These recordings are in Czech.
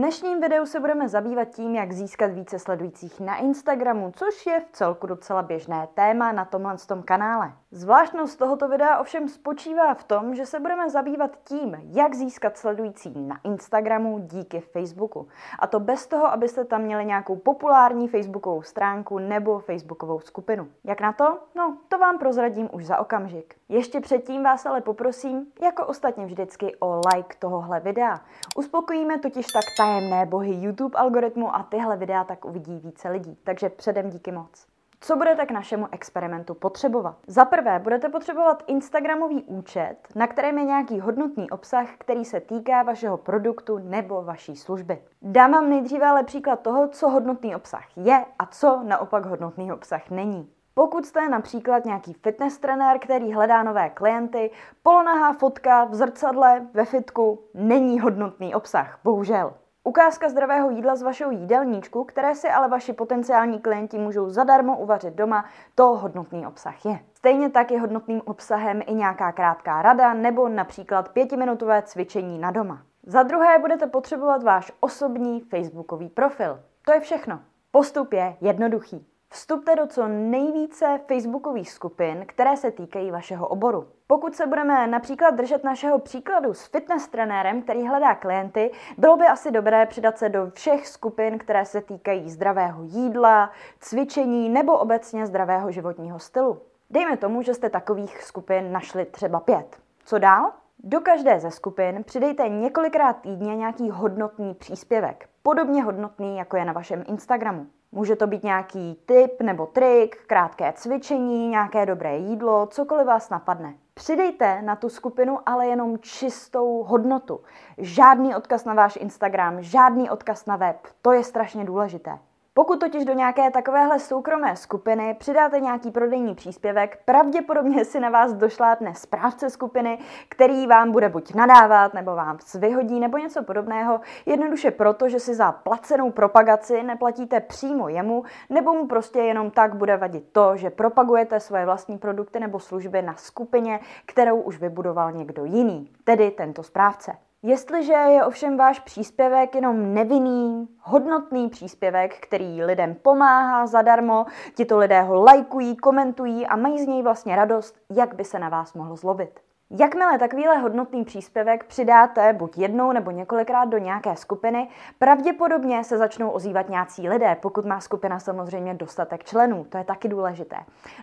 Dnešním videu se budeme zabývat tím, jak získat více sledujících na Instagramu, což je v celku docela běžné téma na tomhle tom kanále. Zvláštnost tohoto videa ovšem spočívá v tom, že se budeme zabývat tím, jak získat sledující na Instagramu díky Facebooku. A to bez toho, abyste tam měli nějakou populární Facebookovou stránku nebo Facebookovou skupinu. Jak na to? No, to vám prozradím už za okamžik. Ještě předtím vás ale poprosím, jako ostatně vždycky, o like tohohle videa. Uspokojíme totiž tak tajemné bohy YouTube algoritmu a tyhle videa tak uvidí více lidí. Takže předem díky moc. Co budete k našemu experimentu potřebovat? Za prvé budete potřebovat Instagramový účet, na kterém je nějaký hodnotný obsah, který se týká vašeho produktu nebo vaší služby. Dám vám nejdříve ale příklad toho, co hodnotný obsah je a co naopak hodnotný obsah není. Pokud jste například nějaký fitness trenér, který hledá nové klienty, polonahá fotka v zrcadle, ve fitku není hodnotný obsah, bohužel. Ukázka zdravého jídla z vašeho jídelníčku, které si ale vaši potenciální klienti můžou zadarmo uvařit doma, to hodnotný obsah je. Stejně tak je hodnotným obsahem i nějaká krátká rada nebo například pětiminutové cvičení na doma. Za druhé budete potřebovat váš osobní facebookový profil. To je všechno. Postup je jednoduchý. Vstupte do co nejvíce facebookových skupin, které se týkají vašeho oboru. Pokud se budeme například držet našeho příkladu s fitness trenérem, který hledá klienty, bylo by asi dobré přidat se do všech skupin, které se týkají zdravého jídla, cvičení nebo obecně zdravého životního stylu. Dejme tomu, že jste takových skupin našli třeba pět. Co dál? Do každé ze skupin přidejte několikrát týdně nějaký hodnotný příspěvek, podobně hodnotný, jako je na vašem Instagramu. Může to být nějaký tip nebo trik, krátké cvičení, nějaké dobré jídlo, cokoliv vás napadne. Přidejte na tu skupinu ale jenom čistou hodnotu. Žádný odkaz na váš Instagram, žádný odkaz na web. To je strašně důležité. Pokud totiž do nějaké takovéhle soukromé skupiny přidáte nějaký prodejní příspěvek, pravděpodobně si na vás došlápne správce skupiny, který vám bude buď nadávat, nebo vám vyhodí, nebo něco podobného, jednoduše proto, že si za placenou propagaci neplatíte přímo jemu, nebo mu prostě jenom tak bude vadit to, že propagujete svoje vlastní produkty nebo služby na skupině, kterou už vybudoval někdo jiný, tedy tento správce. Jestliže je ovšem váš příspěvek jenom nevinný, hodnotný příspěvek, který lidem pomáhá zadarmo, tito lidé ho lajkují, komentují a mají z něj vlastně radost, jak by se na vás mohlo zlobit. Jakmile takovýhle hodnotný příspěvek přidáte buď jednou nebo několikrát do nějaké skupiny, pravděpodobně se začnou ozývat nějací lidé, pokud má skupina samozřejmě dostatek členů, to je taky důležité.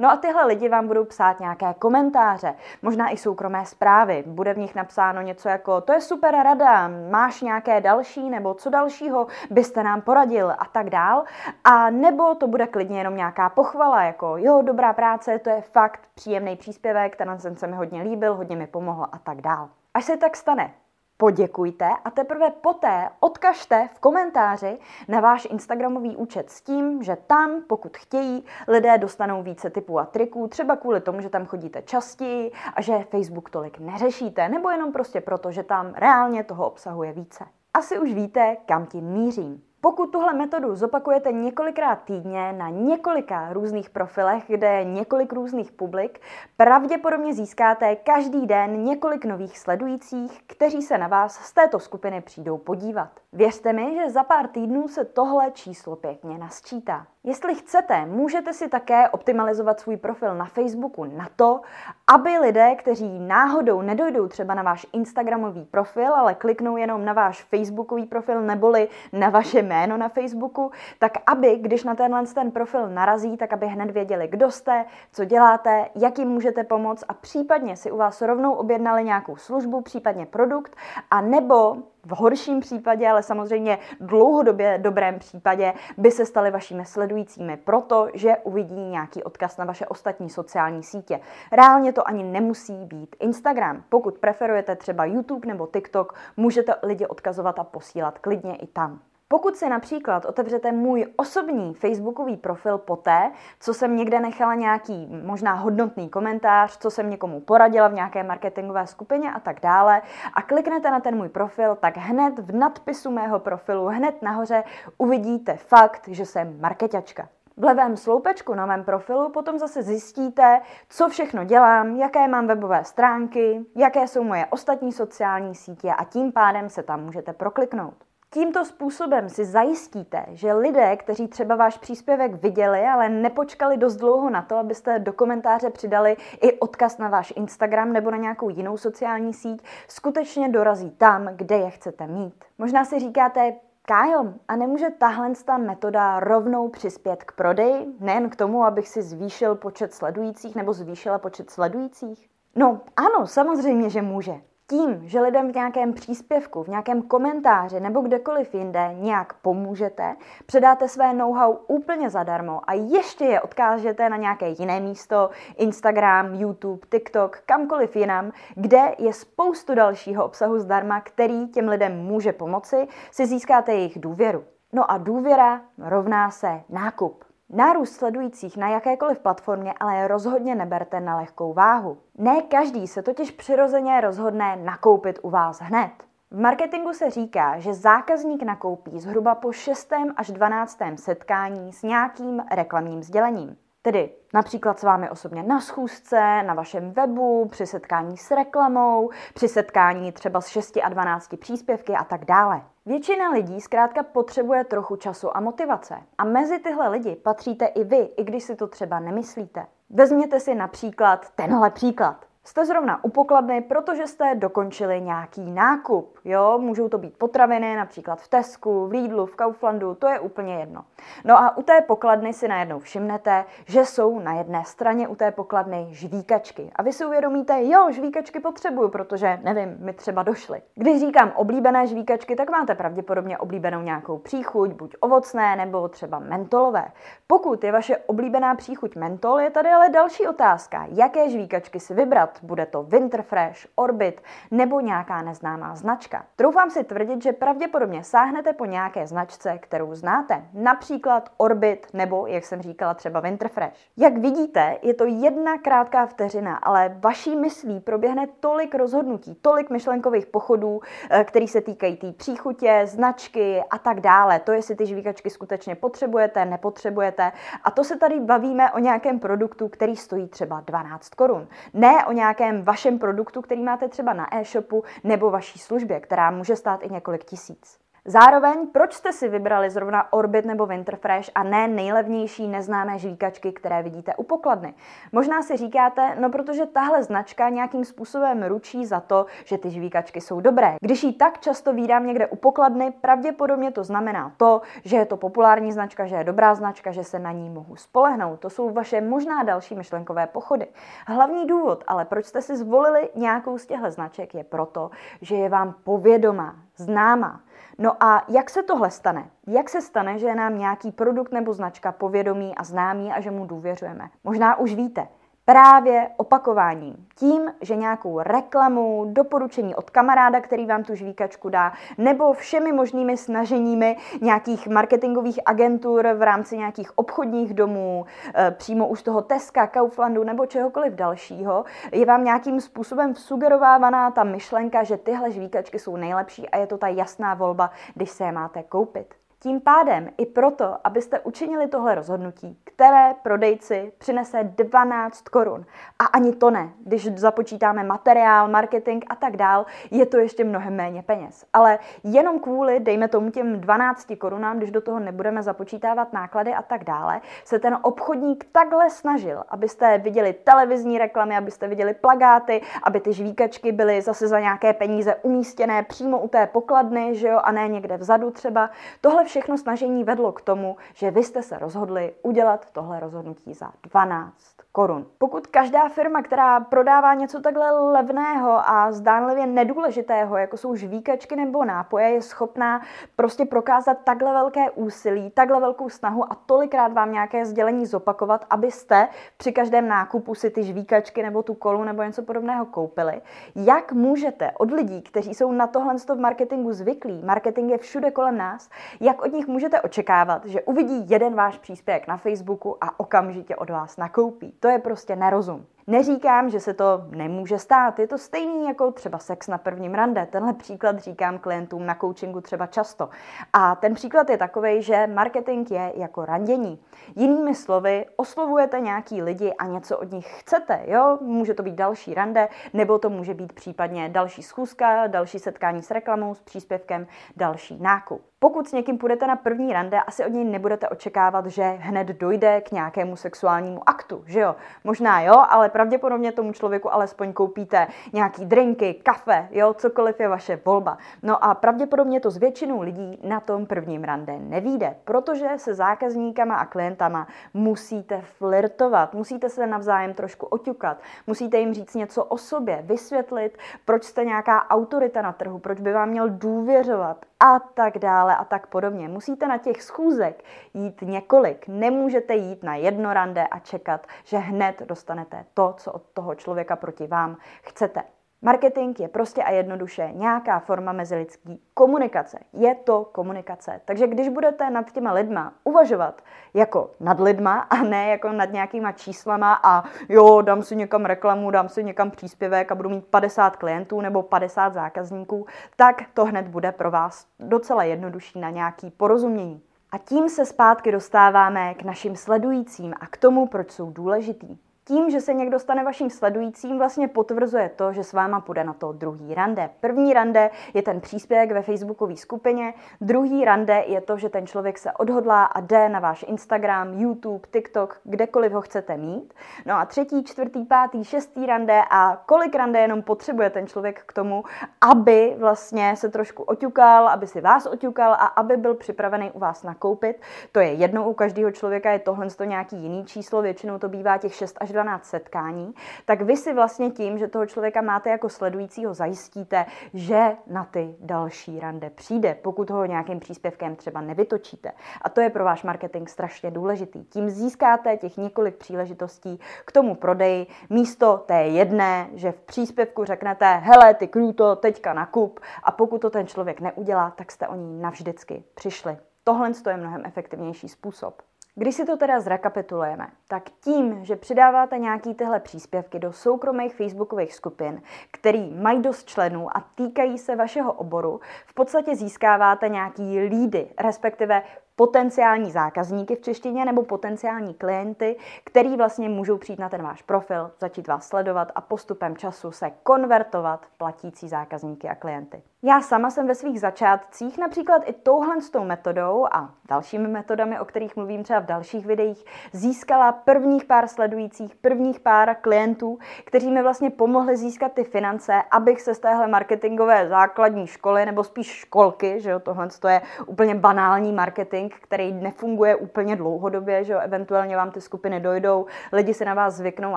No a tyhle lidi vám budou psát nějaké komentáře, možná i soukromé zprávy. Bude v nich napsáno něco jako to je super rada, máš nějaké další nebo co dalšího byste nám poradil a tak dál. A nebo to bude klidně jenom nějaká pochvala, jako jo, dobrá práce, to je fakt příjemný příspěvek, ten se mi hodně líbil, hodně mi pomohl a tak dál. Až se tak stane, poděkujte a teprve poté odkažte v komentáři na váš Instagramový účet s tím, že tam, pokud chtějí, lidé dostanou více typů a triků, třeba kvůli tomu, že tam chodíte častěji a že Facebook tolik neřešíte, nebo jenom prostě proto, že tam reálně toho obsahuje více. Asi už víte, kam tím mířím. Pokud tuhle metodu zopakujete několikrát týdně na několika různých profilech, kde je několik různých publik, pravděpodobně získáte každý den několik nových sledujících, kteří se na vás z této skupiny přijdou podívat. Věřte mi, že za pár týdnů se tohle číslo pěkně nasčítá. Jestli chcete, můžete si také optimalizovat svůj profil na Facebooku na to, aby lidé, kteří náhodou nedojdou třeba na váš Instagramový profil, ale kliknou jenom na váš Facebookový profil neboli na vaše jméno na Facebooku, tak aby, když na tenhle ten profil narazí, tak aby hned věděli, kdo jste, co děláte, jak jim můžete pomoct a případně si u vás rovnou objednali nějakou službu, případně produkt, a nebo v horším případě, ale samozřejmě dlouhodobě dobrém případě, by se stali vašimi sledujícími, protože uvidí nějaký odkaz na vaše ostatní sociální sítě. Reálně to ani nemusí být Instagram. Pokud preferujete třeba YouTube nebo TikTok, můžete lidi odkazovat a posílat klidně i tam. Pokud si například otevřete můj osobní facebookový profil poté, co jsem někde nechala nějaký možná hodnotný komentář, co jsem někomu poradila v nějaké marketingové skupině a tak dále a kliknete na ten můj profil, tak hned v nadpisu mého profilu, hned nahoře uvidíte fakt, že jsem marketačka. V levém sloupečku na mém profilu potom zase zjistíte, co všechno dělám, jaké mám webové stránky, jaké jsou moje ostatní sociální sítě a tím pádem se tam můžete prokliknout. Tímto způsobem si zajistíte, že lidé, kteří třeba váš příspěvek viděli, ale nepočkali dost dlouho na to, abyste do komentáře přidali i odkaz na váš Instagram nebo na nějakou jinou sociální síť, skutečně dorazí tam, kde je chcete mít. Možná si říkáte, Kájo, a nemůže tahle ta metoda rovnou přispět k prodeji, nejen k tomu, abych si zvýšil počet sledujících nebo zvýšila počet sledujících? No ano, samozřejmě, že může. Tím, že lidem v nějakém příspěvku, v nějakém komentáři nebo kdekoliv jinde nějak pomůžete, předáte své know-how úplně zadarmo a ještě je odkážete na nějaké jiné místo, Instagram, YouTube, TikTok, kamkoliv jinam, kde je spoustu dalšího obsahu zdarma, který těm lidem může pomoci, si získáte jejich důvěru. No a důvěra rovná se nákup. Nárůst sledujících na jakékoliv platformě ale rozhodně neberte na lehkou váhu. Ne každý se totiž přirozeně rozhodne nakoupit u vás hned. V marketingu se říká, že zákazník nakoupí zhruba po 6. až 12. setkání s nějakým reklamním sdělením. Tedy například s vámi osobně na schůzce, na vašem webu, při setkání s reklamou, při setkání třeba s 6 a 12 příspěvky a tak dále. Většina lidí zkrátka potřebuje trochu času a motivace. A mezi tyhle lidi patříte i vy, i když si to třeba nemyslíte. Vezměte si například tenhle příklad. Jste zrovna u pokladny, protože jste dokončili nějaký nákup. Jo, můžou to být potraviny, například v Tesku, v Lidlu, v Kauflandu, to je úplně jedno. No a u té pokladny si najednou všimnete, že jsou na jedné straně u té pokladny žvíkačky. A vy si uvědomíte, jo, žvíkačky potřebuju, protože, nevím, mi třeba došly. Když říkám oblíbené žvíkačky, tak máte pravděpodobně oblíbenou nějakou příchuť, buď ovocné nebo třeba mentolové. Pokud je vaše oblíbená příchuť mentol, je tady ale další otázka. Jaké žvíkačky si vybrat? Bude to Winterfresh, Orbit nebo nějaká neznámá značka. Troufám si tvrdit, že pravděpodobně sáhnete po nějaké značce, kterou znáte, například Orbit nebo, jak jsem říkala, třeba Winterfresh. Jak vidíte, je to jedna krátká vteřina, ale vaší myslí proběhne tolik rozhodnutí, tolik myšlenkových pochodů, eh, který se týkají té tý příchutě, značky a tak dále. To, jestli ty žvíkačky skutečně potřebujete, nepotřebujete. A to se tady bavíme o nějakém produktu, který stojí třeba 12 korun. Ne o nějakém vašem produktu, který máte třeba na e-shopu, nebo vaší službě, která může stát i několik tisíc. Zároveň, proč jste si vybrali zrovna Orbit nebo Winterfresh a ne nejlevnější neznámé žvíkačky, které vidíte u pokladny? Možná si říkáte, no protože tahle značka nějakým způsobem ručí za to, že ty žvíkačky jsou dobré. Když ji tak často vídám někde u pokladny, pravděpodobně to znamená to, že je to populární značka, že je dobrá značka, že se na ní mohu spolehnout. To jsou vaše možná další myšlenkové pochody. Hlavní důvod, ale proč jste si zvolili nějakou z těchto značek, je proto, že je vám povědomá, známá. No a jak se tohle stane? Jak se stane, že je nám nějaký produkt nebo značka povědomí a známý a že mu důvěřujeme? Možná už víte právě opakováním. Tím, že nějakou reklamu, doporučení od kamaráda, který vám tu žvíkačku dá, nebo všemi možnými snaženími nějakých marketingových agentur v rámci nějakých obchodních domů, eh, přímo už toho Teska, Kauflandu nebo čehokoliv dalšího, je vám nějakým způsobem sugerovávaná ta myšlenka, že tyhle žvíkačky jsou nejlepší a je to ta jasná volba, když se je máte koupit. Tím pádem i proto, abyste učinili tohle rozhodnutí, které prodejci přinese 12 korun. A ani to ne. Když započítáme materiál, marketing a tak dál, je to ještě mnohem méně peněz. Ale jenom kvůli, dejme tomu těm 12 korunám, když do toho nebudeme započítávat náklady a tak dále, se ten obchodník takhle snažil, abyste viděli televizní reklamy, abyste viděli plagáty, aby ty žvíkačky byly zase za nějaké peníze umístěné přímo u té pokladny, že jo, a ne někde vzadu třeba. Tohle všechno snažení vedlo k tomu, že vy jste se rozhodli udělat tohle rozhodnutí za 12 korun. Pokud každá firma, která prodává něco takhle levného a zdánlivě nedůležitého, jako jsou žvíkačky nebo nápoje, je schopná prostě prokázat takhle velké úsilí, takhle velkou snahu a tolikrát vám nějaké sdělení zopakovat, abyste při každém nákupu si ty žvíkačky nebo tu kolu nebo něco podobného koupili, jak můžete od lidí, kteří jsou na tohle v marketingu zvyklí, marketing je všude kolem nás, jak od nich můžete očekávat, že uvidí jeden váš příspěvek na Facebooku a okamžitě od vás nakoupí. To je prostě nerozum. Neříkám, že se to nemůže stát, je to stejný jako třeba sex na prvním rande. Tenhle příklad říkám klientům na coachingu třeba často. A ten příklad je takový, že marketing je jako randění. Jinými slovy, oslovujete nějaký lidi a něco od nich chcete, jo? Může to být další rande, nebo to může být případně další schůzka, další setkání s reklamou, s příspěvkem, další nákup. Pokud s někým půjdete na první rande, asi od něj nebudete očekávat, že hned dojde k nějakému sexuálnímu aktu, že jo? Možná jo, ale pravděpodobně tomu člověku alespoň koupíte nějaký drinky, kafe, jo, cokoliv je vaše volba. No a pravděpodobně to s většinou lidí na tom prvním rande nevíde, protože se zákazníkama a klientama musíte flirtovat, musíte se navzájem trošku oťukat, musíte jim říct něco o sobě, vysvětlit, proč jste nějaká autorita na trhu, proč by vám měl důvěřovat a tak dále a tak podobně. Musíte na těch schůzek jít několik. Nemůžete jít na jedno rande a čekat, že hned dostanete to, co od toho člověka proti vám chcete. Marketing je prostě a jednoduše nějaká forma mezilidský komunikace. Je to komunikace. Takže když budete nad těma lidma uvažovat jako nad lidma a ne jako nad nějakýma číslama a jo, dám si někam reklamu, dám si někam příspěvek a budu mít 50 klientů nebo 50 zákazníků, tak to hned bude pro vás docela jednodušší na nějaký porozumění. A tím se zpátky dostáváme k našim sledujícím a k tomu, proč jsou důležitý tím, že se někdo stane vaším sledujícím, vlastně potvrzuje to, že s váma půjde na to druhý rande. První rande je ten příspěvek ve facebookové skupině, druhý rande je to, že ten člověk se odhodlá a jde na váš Instagram, YouTube, TikTok, kdekoliv ho chcete mít. No a třetí, čtvrtý, pátý, šestý rande a kolik rande jenom potřebuje ten člověk k tomu, aby vlastně se trošku oťukal, aby si vás oťukal a aby byl připravený u vás nakoupit. To je jedno u každého člověka, je tohle to nějaký jiný číslo, většinou to bývá těch 6 až 12 setkání, tak vy si vlastně tím, že toho člověka máte jako sledujícího, zajistíte, že na ty další rande přijde, pokud ho nějakým příspěvkem třeba nevytočíte. A to je pro váš marketing strašně důležitý. Tím získáte těch několik příležitostí k tomu prodeji místo té jedné, že v příspěvku řeknete, hele, ty kruto, teďka nakup a pokud to ten člověk neudělá, tak jste o ní navždycky přišli. Tohle je mnohem efektivnější způsob. Když si to teda zrekapitulujeme, tak tím, že přidáváte nějaký tyhle příspěvky do soukromých facebookových skupin, který mají dost členů a týkají se vašeho oboru, v podstatě získáváte nějaký lídy, respektive potenciální zákazníky v češtině nebo potenciální klienty, který vlastně můžou přijít na ten váš profil, začít vás sledovat a postupem času se konvertovat v platící zákazníky a klienty. Já sama jsem ve svých začátcích například i touhle s tou metodou a dalšími metodami, o kterých mluvím třeba v dalších videích, získala prvních pár sledujících, prvních pár klientů, kteří mi vlastně pomohli získat ty finance, abych se z téhle marketingové základní školy, nebo spíš školky, že jo, tohle je úplně banální marketing, který nefunguje úplně dlouhodobě, že jo, eventuálně vám ty skupiny dojdou, lidi se na vás zvyknou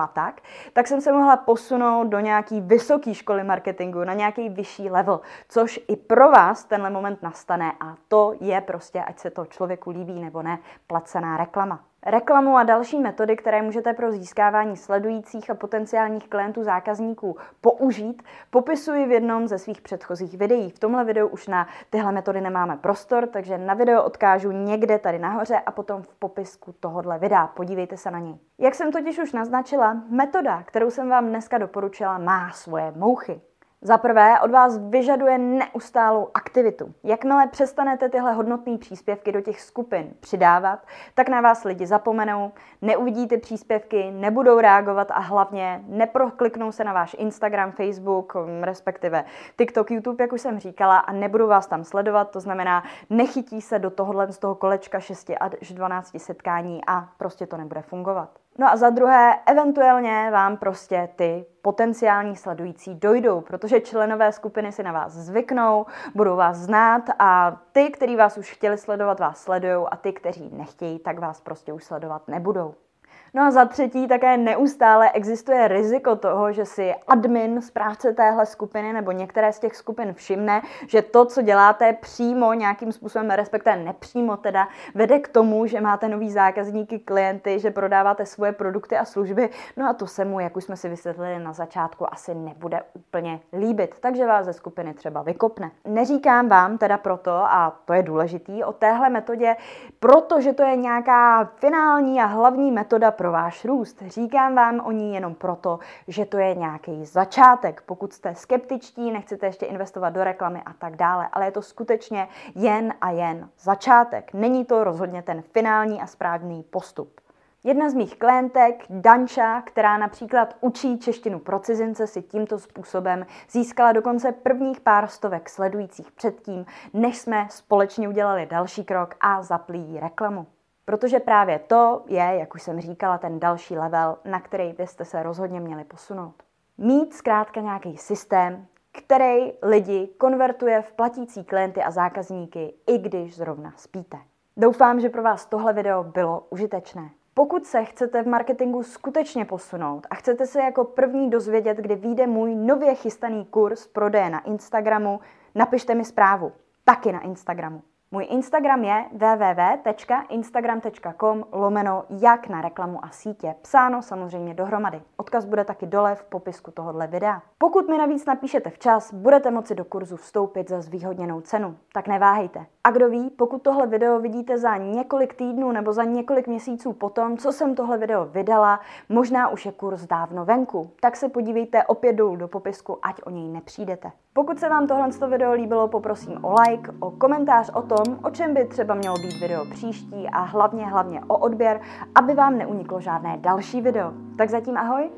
a tak, tak jsem se mohla posunout do nějaký vysoké školy marketingu, na nějaký vyšší level, což i pro vás tenhle moment nastane a to je prostě, ať se to člověku líbí nebo ne, placená reklama. Reklamu a další metody, které můžete pro získávání sledujících a potenciálních klientů zákazníků použít, popisuji v jednom ze svých předchozích videí. V tomhle videu už na tyhle metody nemáme prostor, takže na video odkážu někde tady nahoře a potom v popisku tohohle videa. Podívejte se na něj. Jak jsem totiž už naznačila, metoda, kterou jsem vám dneska doporučila, má svoje mouchy. Za prvé od vás vyžaduje neustálou aktivitu. Jakmile přestanete tyhle hodnotné příspěvky do těch skupin přidávat, tak na vás lidi zapomenou, neuvidí ty příspěvky, nebudou reagovat a hlavně neprokliknou se na váš Instagram, Facebook, respektive TikTok, YouTube, jak už jsem říkala, a nebudou vás tam sledovat, to znamená, nechytí se do tohohle z toho kolečka 6 až 12 setkání a prostě to nebude fungovat. No a za druhé, eventuálně vám prostě ty potenciální sledující dojdou, protože členové skupiny si na vás zvyknou, budou vás znát a ty, kteří vás už chtěli sledovat, vás sledují a ty, kteří nechtějí, tak vás prostě už sledovat nebudou. No a za třetí také neustále existuje riziko toho, že si admin, správce téhle skupiny nebo některé z těch skupin všimne, že to, co děláte přímo nějakým způsobem, respektive nepřímo teda, vede k tomu, že máte nový zákazníky, klienty, že prodáváte svoje produkty a služby. No a to se mu, jak už jsme si vysvětlili na začátku, asi nebude úplně líbit, takže vás ze skupiny třeba vykopne. Neříkám vám teda proto, a to je důležitý, o téhle metodě, protože to je nějaká finální a hlavní metoda pro váš růst. Říkám vám o ní jenom proto, že to je nějaký začátek. Pokud jste skeptičtí, nechcete ještě investovat do reklamy a tak dále, ale je to skutečně jen a jen začátek. Není to rozhodně ten finální a správný postup. Jedna z mých klientek, Danča, která například učí češtinu pro cizince, si tímto způsobem získala dokonce prvních pár stovek sledujících předtím, než jsme společně udělali další krok a zaplí reklamu. Protože právě to je, jak už jsem říkala, ten další level, na který byste se rozhodně měli posunout. Mít zkrátka nějaký systém, který lidi konvertuje v platící klienty a zákazníky, i když zrovna spíte. Doufám, že pro vás tohle video bylo užitečné. Pokud se chcete v marketingu skutečně posunout a chcete se jako první dozvědět, kdy vyjde můj nově chystaný kurz prodeje na Instagramu, napište mi zprávu. Taky na Instagramu. Můj Instagram je www.instagram.com lomeno jak na reklamu a sítě. Psáno samozřejmě dohromady. Odkaz bude taky dole v popisku tohohle videa. Pokud mi navíc napíšete včas, budete moci do kurzu vstoupit za zvýhodněnou cenu. Tak neváhejte. A kdo ví, pokud tohle video vidíte za několik týdnů nebo za několik měsíců potom, co jsem tohle video vydala, možná už je kurz dávno venku, tak se podívejte opět dolů do popisku, ať o něj nepřijdete. Pokud se vám tohle video líbilo, poprosím o like, o komentář o tom, o čem by třeba mělo být video příští a hlavně hlavně o odběr, aby vám neuniklo žádné další video. Tak zatím ahoj!